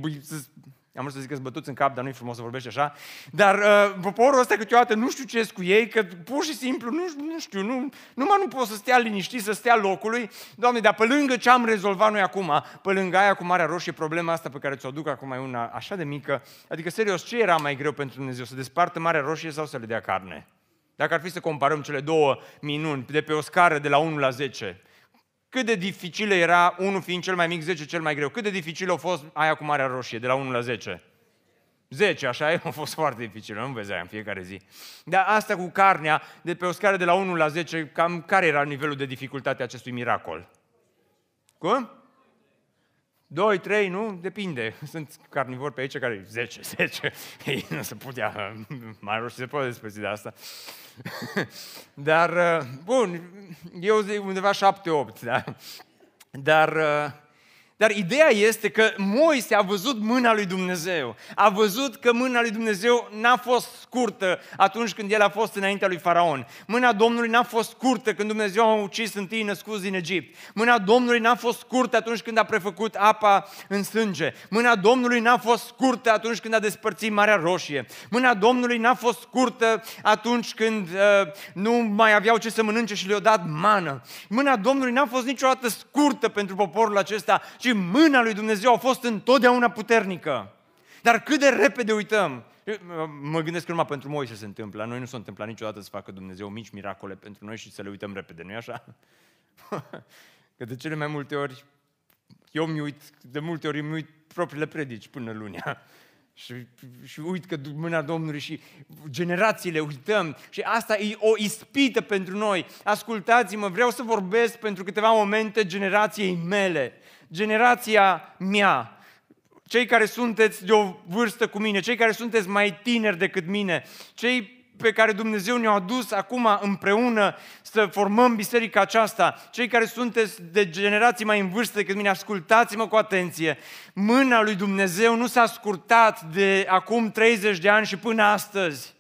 am vrut să zic că bătuți în cap, dar nu-i frumos să vorbești așa. Dar uh, poporul ăsta câteodată nu știu ce cu ei, că pur și simplu, nu, nu știu, nu, numai nu pot să stea liniștit, să stea locului. Doamne, dar pe lângă ce am rezolvat noi acum, pe lângă aia cu Marea Roșie, problema asta pe care ți-o duc acum e una așa de mică. Adică, serios, ce era mai greu pentru Dumnezeu? Să despartă Marea Roșie sau să le dea carne? Dacă ar fi să comparăm cele două minuni de pe o scară de la 1 la 10, cât de dificilă era, unul fiind cel mai mic, 10 cel mai greu. Cât de dificilă a fost aia cu Marea Roșie, de la 1 la 10? 10, așa e, *laughs* a fost foarte dificil, nu vezi aia în fiecare zi. Dar asta cu carnea, de pe o scară de la 1 la 10, cam care era nivelul de dificultate a acestui miracol? Cum? 2, 3, nu? Depinde. *laughs* Sunt carnivori pe aici care 10, 10. *laughs* Ei, nu se putea, *laughs* mai roșu se poate despărți de asta. Dar, uh, bun, eu zic undeva 7-8, da? Dar uh, dar ideea este că Moise a văzut mâna lui Dumnezeu. A văzut că mâna lui Dumnezeu n-a fost scurtă atunci când el a fost înaintea lui Faraon. Mâna Domnului n-a fost scurtă când Dumnezeu a ucis întâi născuți din Egipt. Mâna Domnului n-a fost scurtă atunci când a prefăcut apa în sânge. Mâna Domnului n-a fost scurtă atunci când a despărțit Marea Roșie. Mâna Domnului n-a fost scurtă atunci când uh, nu mai aveau ce să mănânce și le-a dat mană. Mâna Domnului n-a fost niciodată scurtă pentru poporul acesta, ci mâna lui Dumnezeu a fost întotdeauna puternică. Dar cât de repede uităm. Mă gândesc că numai pentru Moise se întâmplă. La noi nu s-a întâmplat niciodată să facă Dumnezeu mici miracole pentru noi și să le uităm repede, nu-i așa? *laughs* Că de cele mai multe ori, eu mi uit, de multe ori mi uit propriile predici până lunea. *laughs* Și, și uit că mâna Domnului și generațiile uităm și asta e o ispită pentru noi. Ascultați-mă, vreau să vorbesc pentru câteva momente generației mele generația mea, cei care sunteți de o vârstă cu mine, cei care sunteți mai tineri decât mine, cei pe care Dumnezeu ne-a adus acum împreună să formăm biserica aceasta, cei care sunteți de generații mai în vârstă decât mine, ascultați-mă cu atenție. Mâna lui Dumnezeu nu s-a scurtat de acum 30 de ani și până astăzi.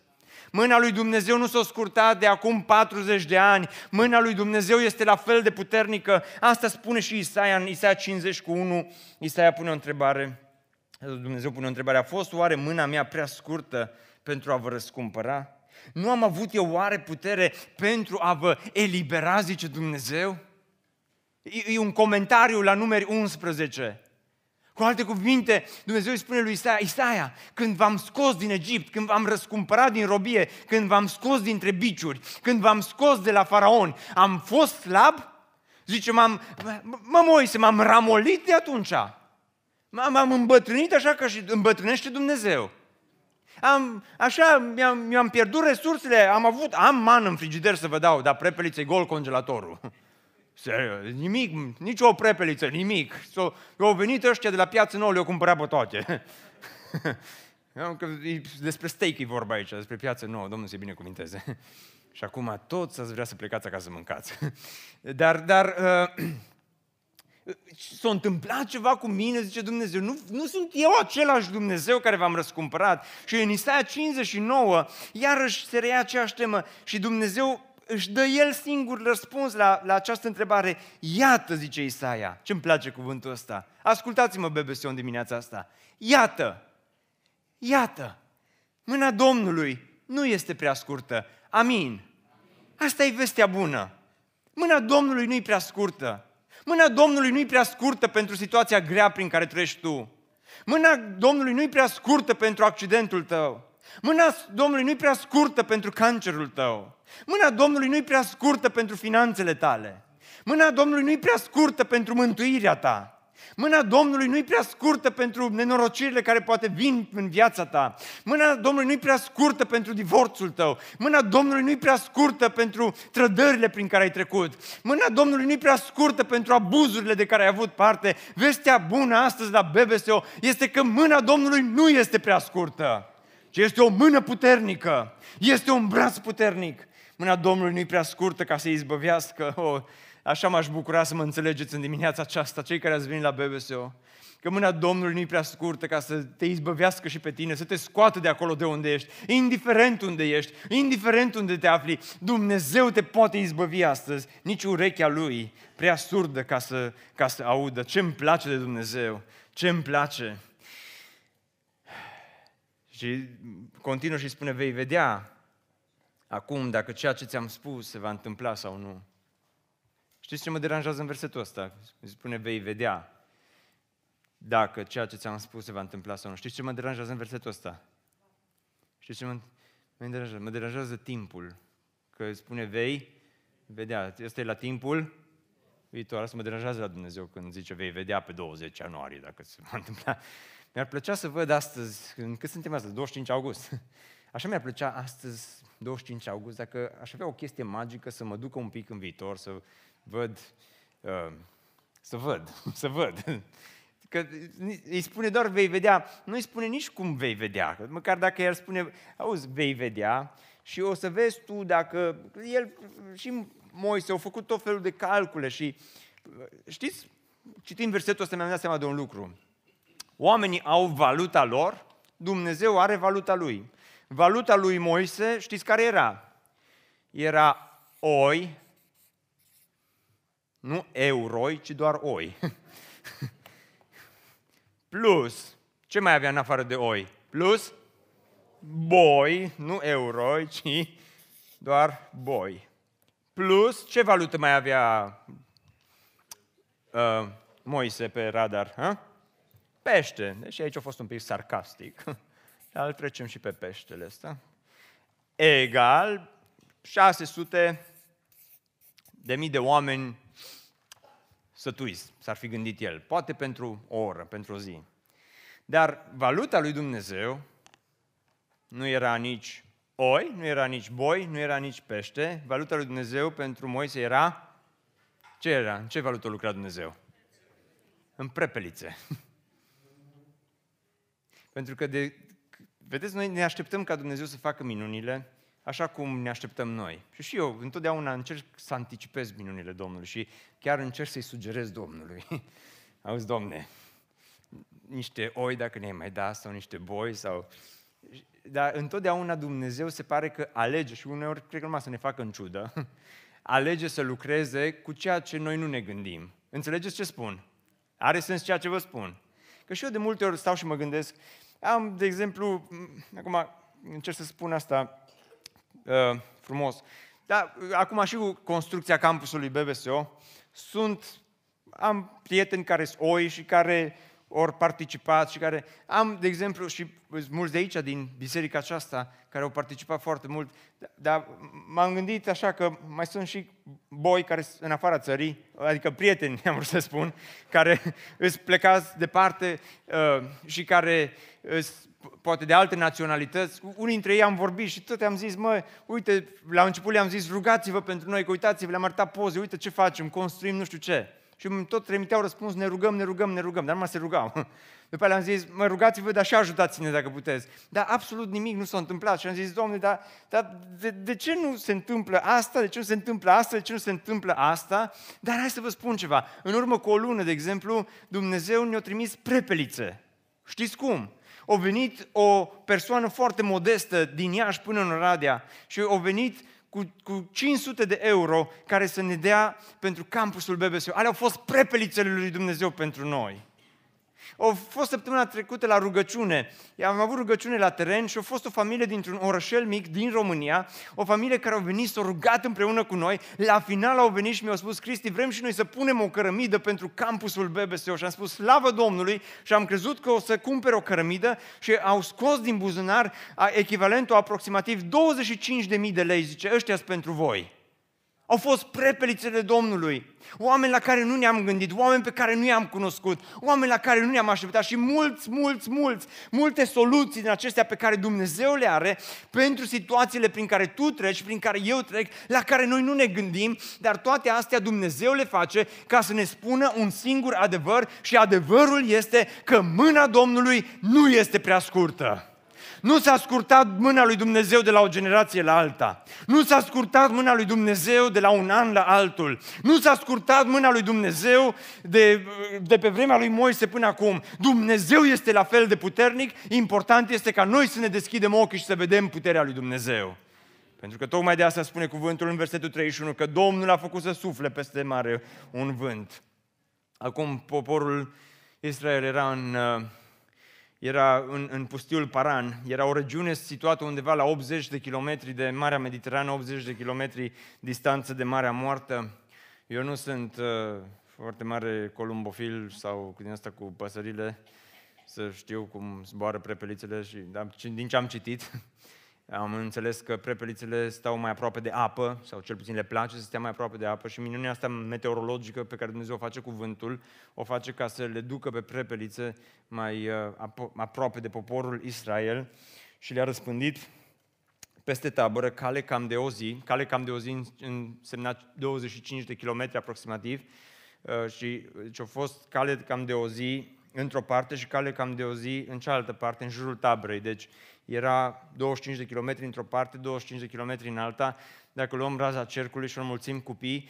Mâna lui Dumnezeu nu s-a scurtat de acum 40 de ani. Mâna lui Dumnezeu este la fel de puternică. Asta spune și Isaia în Isaia 50 cu 1. Isaia pune o întrebare. Dumnezeu pune o întrebare. A fost oare mâna mea prea scurtă pentru a vă răscumpăra? Nu am avut eu oare putere pentru a vă elibera, zice Dumnezeu? E un comentariu la numeri 11. Cu alte cuvinte, Dumnezeu îi spune lui Isaia, Isaia, când v-am scos din Egipt, când v-am răscumpărat din robie, când v-am scos dintre biciuri, când v-am scos de la faraon, am fost slab? Zice, m-am, mă, Moise, m-am ramolit de atunci. M-am îmbătrânit așa ca și îmbătrânește Dumnezeu. Am, așa, mi-am, mi-am pierdut resursele, am avut, am man în frigider să vă dau, dar prepeliță gol congelatorul. *laughs* Serios, nimic, nici o prepeliță, nimic. So, au venit ăștia de la piață nouă, le-au cumpărat pe toate. *laughs* despre steak e vorba aici, despre piață nouă, Domnul se binecuvinteze. *laughs* Și acum toți ați vrea să plecați acasă să mâncați. *laughs* Dar, dar uh, *clears throat* s-a întâmplat ceva cu mine, zice Dumnezeu, nu, nu sunt eu același Dumnezeu care v-am răscumpărat. Și în Isaia 59, iarăși se reia aceeași temă și Dumnezeu își dă el singur răspuns la, la această întrebare. Iată, zice Isaia, ce-mi place cuvântul ăsta. Ascultați-mă, BBC, în dimineața asta. Iată, iată, mâna Domnului nu este prea scurtă. Amin. Asta e vestea bună. Mâna Domnului nu e prea scurtă. Mâna Domnului nu e prea scurtă pentru situația grea prin care treci tu. Mâna Domnului nu e prea scurtă pentru accidentul tău. Mâna Domnului nu e prea scurtă pentru cancerul tău. Mâna Domnului nu e prea scurtă pentru finanțele tale. Mâna Domnului nu e prea scurtă pentru mântuirea ta. Mâna Domnului nu e prea scurtă pentru nenorocirile care poate vin în viața ta. Mâna Domnului nu e prea scurtă pentru divorțul tău. Mâna Domnului nu e prea scurtă pentru trădările prin care ai trecut. Mâna Domnului nu e prea scurtă pentru abuzurile de care ai avut parte. Vestea bună astăzi la BBSO este că mâna Domnului nu este prea scurtă, ci este o mână puternică. Este un braț puternic. Mâna Domnului nu-i prea scurtă ca să izbăvească. Oh, așa m-aș bucura să mă înțelegeți în dimineața aceasta, cei care ați venit la BBSO că mâna Domnului nu-i prea scurtă ca să te izbăvească și pe tine, să te scoată de acolo de unde ești, indiferent unde ești, indiferent unde te afli, Dumnezeu te poate izbăvi astăzi, nici urechea Lui prea surdă ca să, ca să audă. Ce îmi place de Dumnezeu, ce îmi place. Și continuă și spune, vei vedea acum dacă ceea ce ți-am spus se va întâmpla sau nu. Știți ce mă deranjează în versetul ăsta? Spune, vei vedea dacă ceea ce ți-am spus se va întâmpla sau nu. Știți ce mă deranjează în versetul ăsta? Știți ce mă, mă deranjează? Mă deranjează timpul. Că spune vei vedea. Asta e la timpul viitor. Asta mă deranjează la Dumnezeu când zice vei vedea pe 20 ianuarie dacă se va întâmpla. Mi-ar plăcea să văd astăzi, cât suntem astăzi? 25 august. *laughs* Așa mi-ar plăcea astăzi, 25 august, dacă aș avea o chestie magică să mă ducă un pic în viitor, să văd, uh, să văd, *laughs* să văd *laughs* Că îi spune doar vei vedea, nu îi spune nici cum vei vedea. Măcar dacă el spune, auzi, vei vedea și o să vezi tu dacă... El și Moise au făcut tot felul de calcule și știți, citind versetul ăsta mi-am dat seama de un lucru. Oamenii au valuta lor, Dumnezeu are valuta lui. Valuta lui Moise, știți care era? Era oi, nu euroi, ci doar oi. *laughs* plus, ce mai avea în afară de oi? Plus, boi, nu euro, ci doar boi. Plus, ce valută mai avea uh, Moise pe radar? Ha? Pește. Deci aici a fost un pic sarcastic. *laughs* Dar trecem și pe peștele ăsta. Egal 600 de mii de oameni sătuiți, s-ar fi gândit el, poate pentru o oră, pentru o zi. Dar valuta lui Dumnezeu nu era nici oi, nu era nici boi, nu era nici pește. Valuta lui Dumnezeu pentru Moise era... Ce era? În ce valută lucra Dumnezeu? În prepelițe. *laughs* pentru că, de, vedeți, noi ne așteptăm ca Dumnezeu să facă minunile, așa cum ne așteptăm noi. Și și eu întotdeauna încerc să anticipez minunile Domnului și chiar încerc să-i sugerez Domnului. *laughs* Auzi, Domne, niște oi dacă ne-ai mai da sau niște boi sau... Dar întotdeauna Dumnezeu se pare că alege și uneori cred că numai să ne facă în ciudă, *laughs* alege să lucreze cu ceea ce noi nu ne gândim. Înțelegeți ce spun? Are sens ceea ce vă spun. Că și eu de multe ori stau și mă gândesc, am, de exemplu, acum încerc să spun asta, uh, frumos. Dar uh, acum și cu construcția campusului BBSO, sunt, am prieteni care sunt oi și care ori participat și care am, de exemplu, și mulți de aici din biserica aceasta care au participat foarte mult, dar m-am gândit așa că mai sunt și boi care sunt în afara țării, adică prieteni, *laughs* am vrut să spun, care îți plecați departe uh, și care îți poate de alte naționalități, unii dintre ei am vorbit și tot am zis, mă, uite, la început le-am zis, rugați-vă pentru noi, că uitați-vă, le-am arătat poze, uite ce facem, construim nu știu ce. Și tot trimiteau răspuns, ne rugăm, ne rugăm, ne rugăm, dar nu mai se rugau. *laughs* După aceea le-am zis, mă rugați-vă, dar și ajutați-ne dacă puteți. Dar absolut nimic nu s-a întâmplat. Și am zis, Doamne, dar, dar de, de, ce nu se întâmplă asta? De ce nu se întâmplă asta? De ce nu se întâmplă asta? Dar hai să vă spun ceva. În urmă cu o lună, de exemplu, Dumnezeu ne-a trimis prepelițe. Știți cum? a venit o persoană foarte modestă din Iași până în Oradea și a venit cu, cu 500 de euro care să ne dea pentru campusul BBSU. Alea au fost prepelițele lui Dumnezeu pentru noi. Au fost săptămâna trecută la rugăciune. Am avut rugăciune la teren și a fost o familie dintr-un orășel mic din România, o familie care au venit, s-au rugat împreună cu noi. La final au venit și mi-au spus, Cristi, vrem și noi să punem o cărămidă pentru campusul BBSO. Și am spus, slavă Domnului și am crezut că o să cumpere o cărămidă și au scos din buzunar echivalentul aproximativ 25.000 de lei. Zice, ăștia sunt pentru voi. Au fost prepelițele Domnului, oameni la care nu ne-am gândit, oameni pe care nu i-am cunoscut, oameni la care nu ne-am așteptat și mulți, mulți, mulți, multe soluții din acestea pe care Dumnezeu le are pentru situațiile prin care tu treci, prin care eu trec, la care noi nu ne gândim, dar toate astea Dumnezeu le face ca să ne spună un singur adevăr și adevărul este că mâna Domnului nu este prea scurtă. Nu s-a scurtat mâna lui Dumnezeu de la o generație la alta. Nu s-a scurtat mâna lui Dumnezeu de la un an la altul. Nu s-a scurtat mâna lui Dumnezeu de, de pe vremea lui Moise până acum. Dumnezeu este la fel de puternic. Important este ca noi să ne deschidem ochii și să vedem puterea lui Dumnezeu. Pentru că tocmai de asta spune cuvântul în versetul 31, că Domnul a făcut să sufle peste mare un vânt. Acum poporul Israel era în, uh, era în, în pustiul Paran, era o regiune situată undeva la 80 de kilometri de Marea Mediterană, 80 de kilometri distanță de Marea Moartă. Eu nu sunt uh, foarte mare columbofil sau din asta cu păsările, să știu cum zboară prepelițele, și, dar din ce am citit, *laughs* am înțeles că prepelițele stau mai aproape de apă, sau cel puțin le place să stea mai aproape de apă și minunea asta meteorologică pe care Dumnezeu o face cu vântul, o face ca să le ducă pe prepelițe mai uh, aproape de poporul Israel și le-a răspândit peste tabără cale cam de o zi, cale cam de o zi însemna 25 de kilometri aproximativ uh, și deci a fost cale cam de o zi într-o parte și cale cam de o zi în cealaltă parte, în jurul taberei. Deci era 25 de kilometri într-o parte, 25 de kilometri în alta. Dacă luăm raza cercului și o înmulțim cu pi,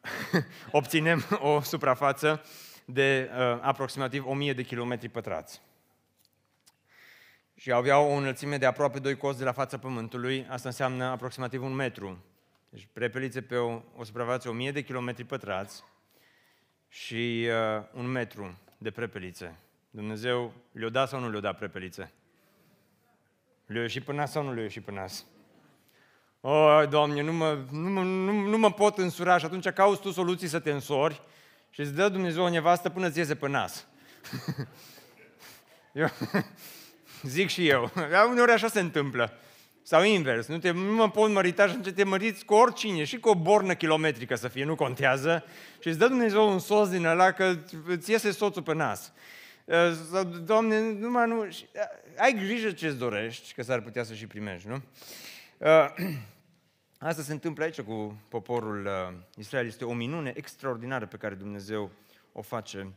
*laughs* obținem o suprafață de uh, aproximativ 1000 de kilometri pătrați. Și aveau o înălțime de aproape 2 cozi de la fața pământului, asta înseamnă aproximativ un metru. Deci prepelițe pe o, o suprafață 1000 de kilometri pătrați și uh, un metru de prepelițe. Dumnezeu le-o dat sau nu le-o dat prepelițe? Le-a ieșit până nas sau nu le-a ieșit până nas? O, Doamne, nu mă, nu, mă, nu, nu mă pot însura și atunci cauți tu soluții să te însori și îți dă Dumnezeu o nevastă până îți iese pe nas. *laughs* eu, *laughs* zic și eu. Uneori așa se întâmplă. Sau invers, nu, te, nu mă pot mărita și atunci te măriți cu oricine, și cu o bornă kilometrică să fie, nu contează, și îți dă Dumnezeu un soț din ăla că îți iese soțul pe nas. Sau, Doamne, numai nu... Ai grijă ce-ți dorești, că s-ar putea să și primești, nu? *clears throat* Asta se întâmplă aici cu poporul Israel. Este o minune extraordinară pe care Dumnezeu o face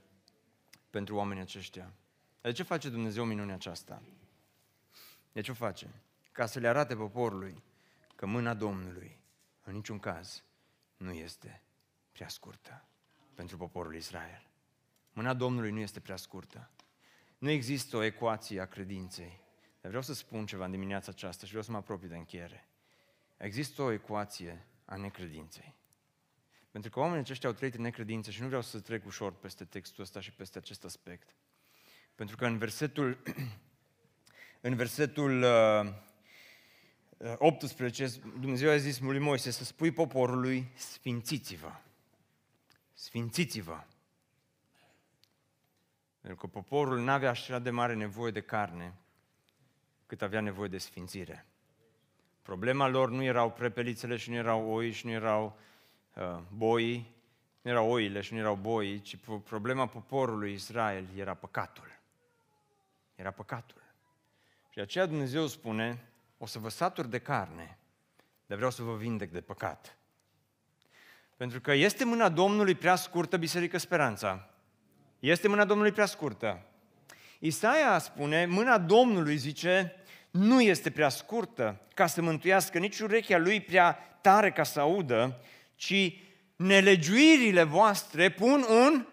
pentru oamenii aceștia. De ce face Dumnezeu minunea aceasta? De ce o face? Ca să le arate poporului că mâna Domnului, în niciun caz, nu este prea scurtă pentru poporul Israel. Mâna Domnului nu este prea scurtă. Nu există o ecuație a credinței. Dar vreau să spun ceva în dimineața aceasta și vreau să mă apropii de încheiere. Există o ecuație a necredinței. Pentru că oamenii aceștia au trăit în necredință și nu vreau să trec ușor peste textul ăsta și peste acest aspect. Pentru că în versetul, *clears throat* în versetul 18, uh, Dumnezeu a zis lui Moise să spui poporului, sfințiți-vă. Sfințiți-vă. Pentru că poporul nu avea așa de mare nevoie de carne, cât avea nevoie de sfințire. Problema lor nu erau prepelițele și nu erau oi și nu erau uh, boi, nu erau oile și nu erau boi, ci problema poporului Israel era păcatul. Era păcatul. Și aceea Dumnezeu spune, o să vă satur de carne, dar vreau să vă vindec de păcat. Pentru că este mâna Domnului prea scurtă, Biserică Speranța. Este mâna Domnului prea scurtă. Isaia spune, mâna Domnului, zice, nu este prea scurtă ca să mântuiască nici urechea lui prea tare ca să audă, ci nelegiuirile voastre pun un,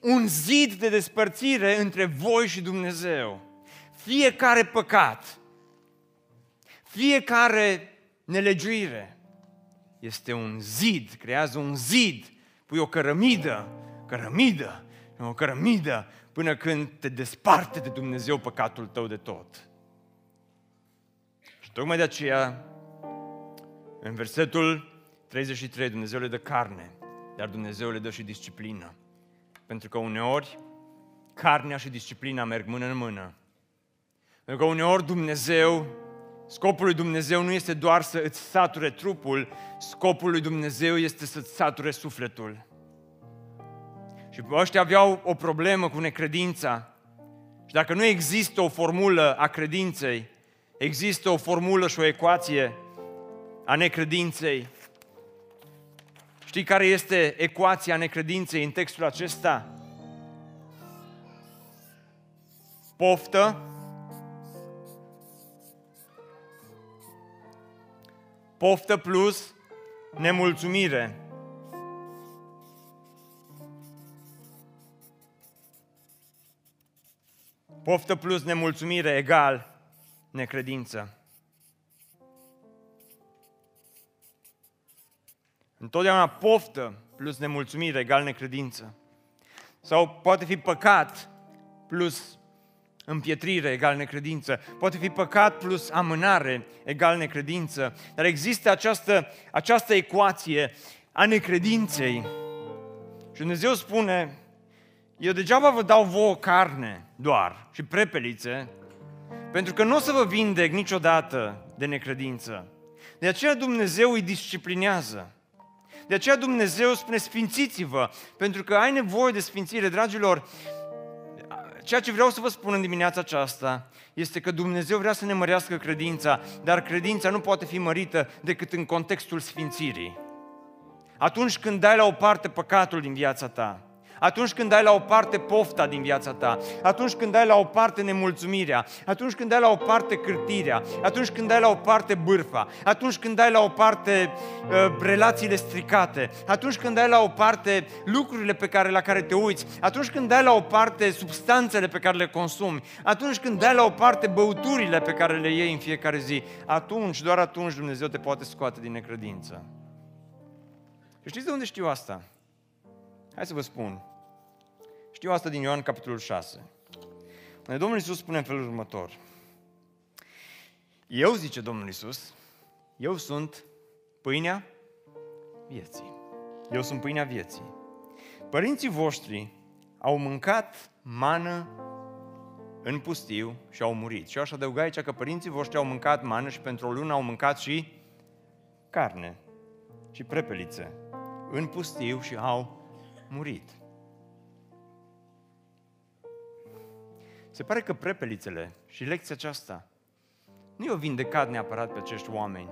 un zid de despărțire între voi și Dumnezeu. Fiecare păcat, fiecare nelegiuire este un zid, creează un zid, pui o cărămidă, cărămidă o cărămidă până când te desparte de Dumnezeu păcatul tău de tot. Și tocmai de aceea, în versetul 33, Dumnezeu le dă carne, dar Dumnezeu le dă și disciplină. Pentru că uneori, carnea și disciplina merg mână în mână. Pentru că uneori Dumnezeu, scopul lui Dumnezeu nu este doar să îți sature trupul, scopul lui Dumnezeu este să-ți sature sufletul. Și ăștia aveau o problemă cu necredința. Și dacă nu există o formulă a credinței, există o formulă și o ecuație a necredinței. Știi care este ecuația necredinței în textul acesta? Poftă Poftă plus nemulțumire Poftă plus nemulțumire egal necredință. Întotdeauna poftă plus nemulțumire egal necredință. Sau poate fi păcat plus împietrire egal necredință. Poate fi păcat plus amânare egal necredință. Dar există această, această ecuație a necredinței. Și Dumnezeu spune, eu degeaba vă dau vouă carne doar și prepelițe, pentru că nu o să vă vindec niciodată de necredință. De aceea Dumnezeu îi disciplinează. De aceea Dumnezeu spune, sfințiți-vă, pentru că ai nevoie de sfințire, dragilor. Ceea ce vreau să vă spun în dimineața aceasta este că Dumnezeu vrea să ne mărească credința, dar credința nu poate fi mărită decât în contextul sfințirii. Atunci când dai la o parte păcatul din viața ta, atunci când dai la o parte pofta din viața ta, atunci când dai la o parte nemulțumirea, atunci când dai la o parte cârtirea, atunci când dai la o parte bârfa, atunci când dai la o parte uh, relațiile stricate, atunci când dai la o parte lucrurile pe care, la care te uiți, atunci când dai la o parte substanțele pe care le consumi, atunci când dai la o parte băuturile pe care le iei în fiecare zi, atunci, doar atunci Dumnezeu te poate scoate din necredință. Și știți de unde știu asta? Hai să vă spun. Știu asta din Ioan, capitolul 6. Unde Domnul Iisus spune în felul următor. Eu, zice Domnul Iisus, eu sunt pâinea vieții. Eu sunt pâinea vieții. Părinții voștri au mâncat mană în pustiu și au murit. Și eu aș adăuga aici că părinții voștri au mâncat mană și pentru o lună au mâncat și carne și prepelițe în pustiu și au murit. Se pare că prepelițele și lecția aceasta nu i-au vindecat neapărat pe acești oameni,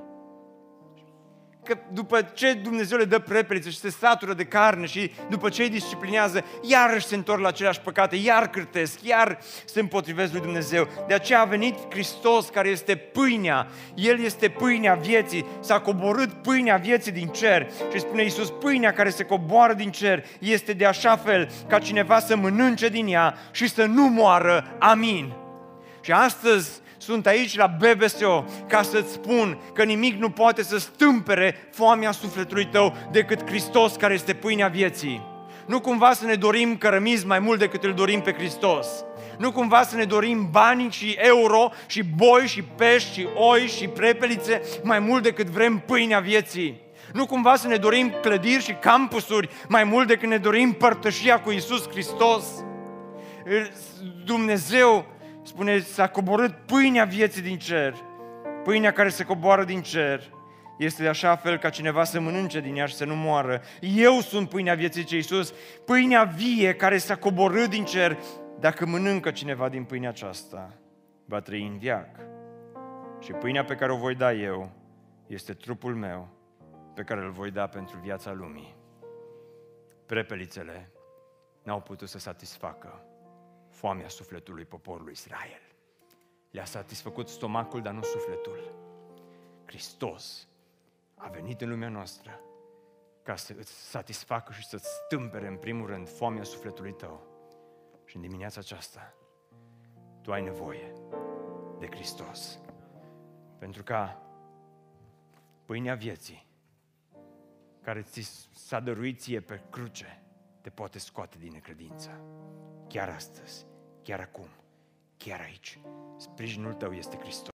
că după ce Dumnezeu le dă prepeliță și se satură de carne și după ce îi disciplinează, iarăși se întorc la aceleași păcate, iar cârtesc, iar se împotrivesc lui Dumnezeu. De aceea a venit Hristos care este pâinea, El este pâinea vieții, s-a coborât pâinea vieții din cer și spune Iisus, pâinea care se coboară din cer este de așa fel ca cineva să mănânce din ea și să nu moară. Amin. Și astăzi sunt aici la BBSO ca să-ți spun că nimic nu poate să stâmpere foamea sufletului tău decât Hristos care este pâinea vieții. Nu cumva să ne dorim cărămizi mai mult decât îl dorim pe Hristos. Nu cumva să ne dorim bani și euro și boi și pești și oi și prepelițe mai mult decât vrem pâinea vieții. Nu cumva să ne dorim clădiri și campusuri mai mult decât ne dorim părtășia cu Isus Hristos. Dumnezeu spune, s-a coborât pâinea vieții din cer. Pâinea care se coboară din cer este de așa fel ca cineva să mănânce din ea și să nu moară. Eu sunt pâinea vieții ce Iisus, pâinea vie care s-a coborât din cer. Dacă mănâncă cineva din pâinea aceasta, va trăi în viac. Și pâinea pe care o voi da eu este trupul meu pe care îl voi da pentru viața lumii. Prepelițele n-au putut să satisfacă foamea sufletului poporului Israel. Le-a satisfăcut stomacul, dar nu sufletul. Hristos a venit în lumea noastră ca să îți satisfacă și să-ți stâmpere în primul rând foamea sufletului tău. Și în dimineața aceasta tu ai nevoie de Hristos. Pentru ca pâinea vieții care ți s-a dăruit ție pe cruce te poate scoate din necredință. Chiar astăzi chiar acum, chiar aici. Sprijinul tău este Hristos.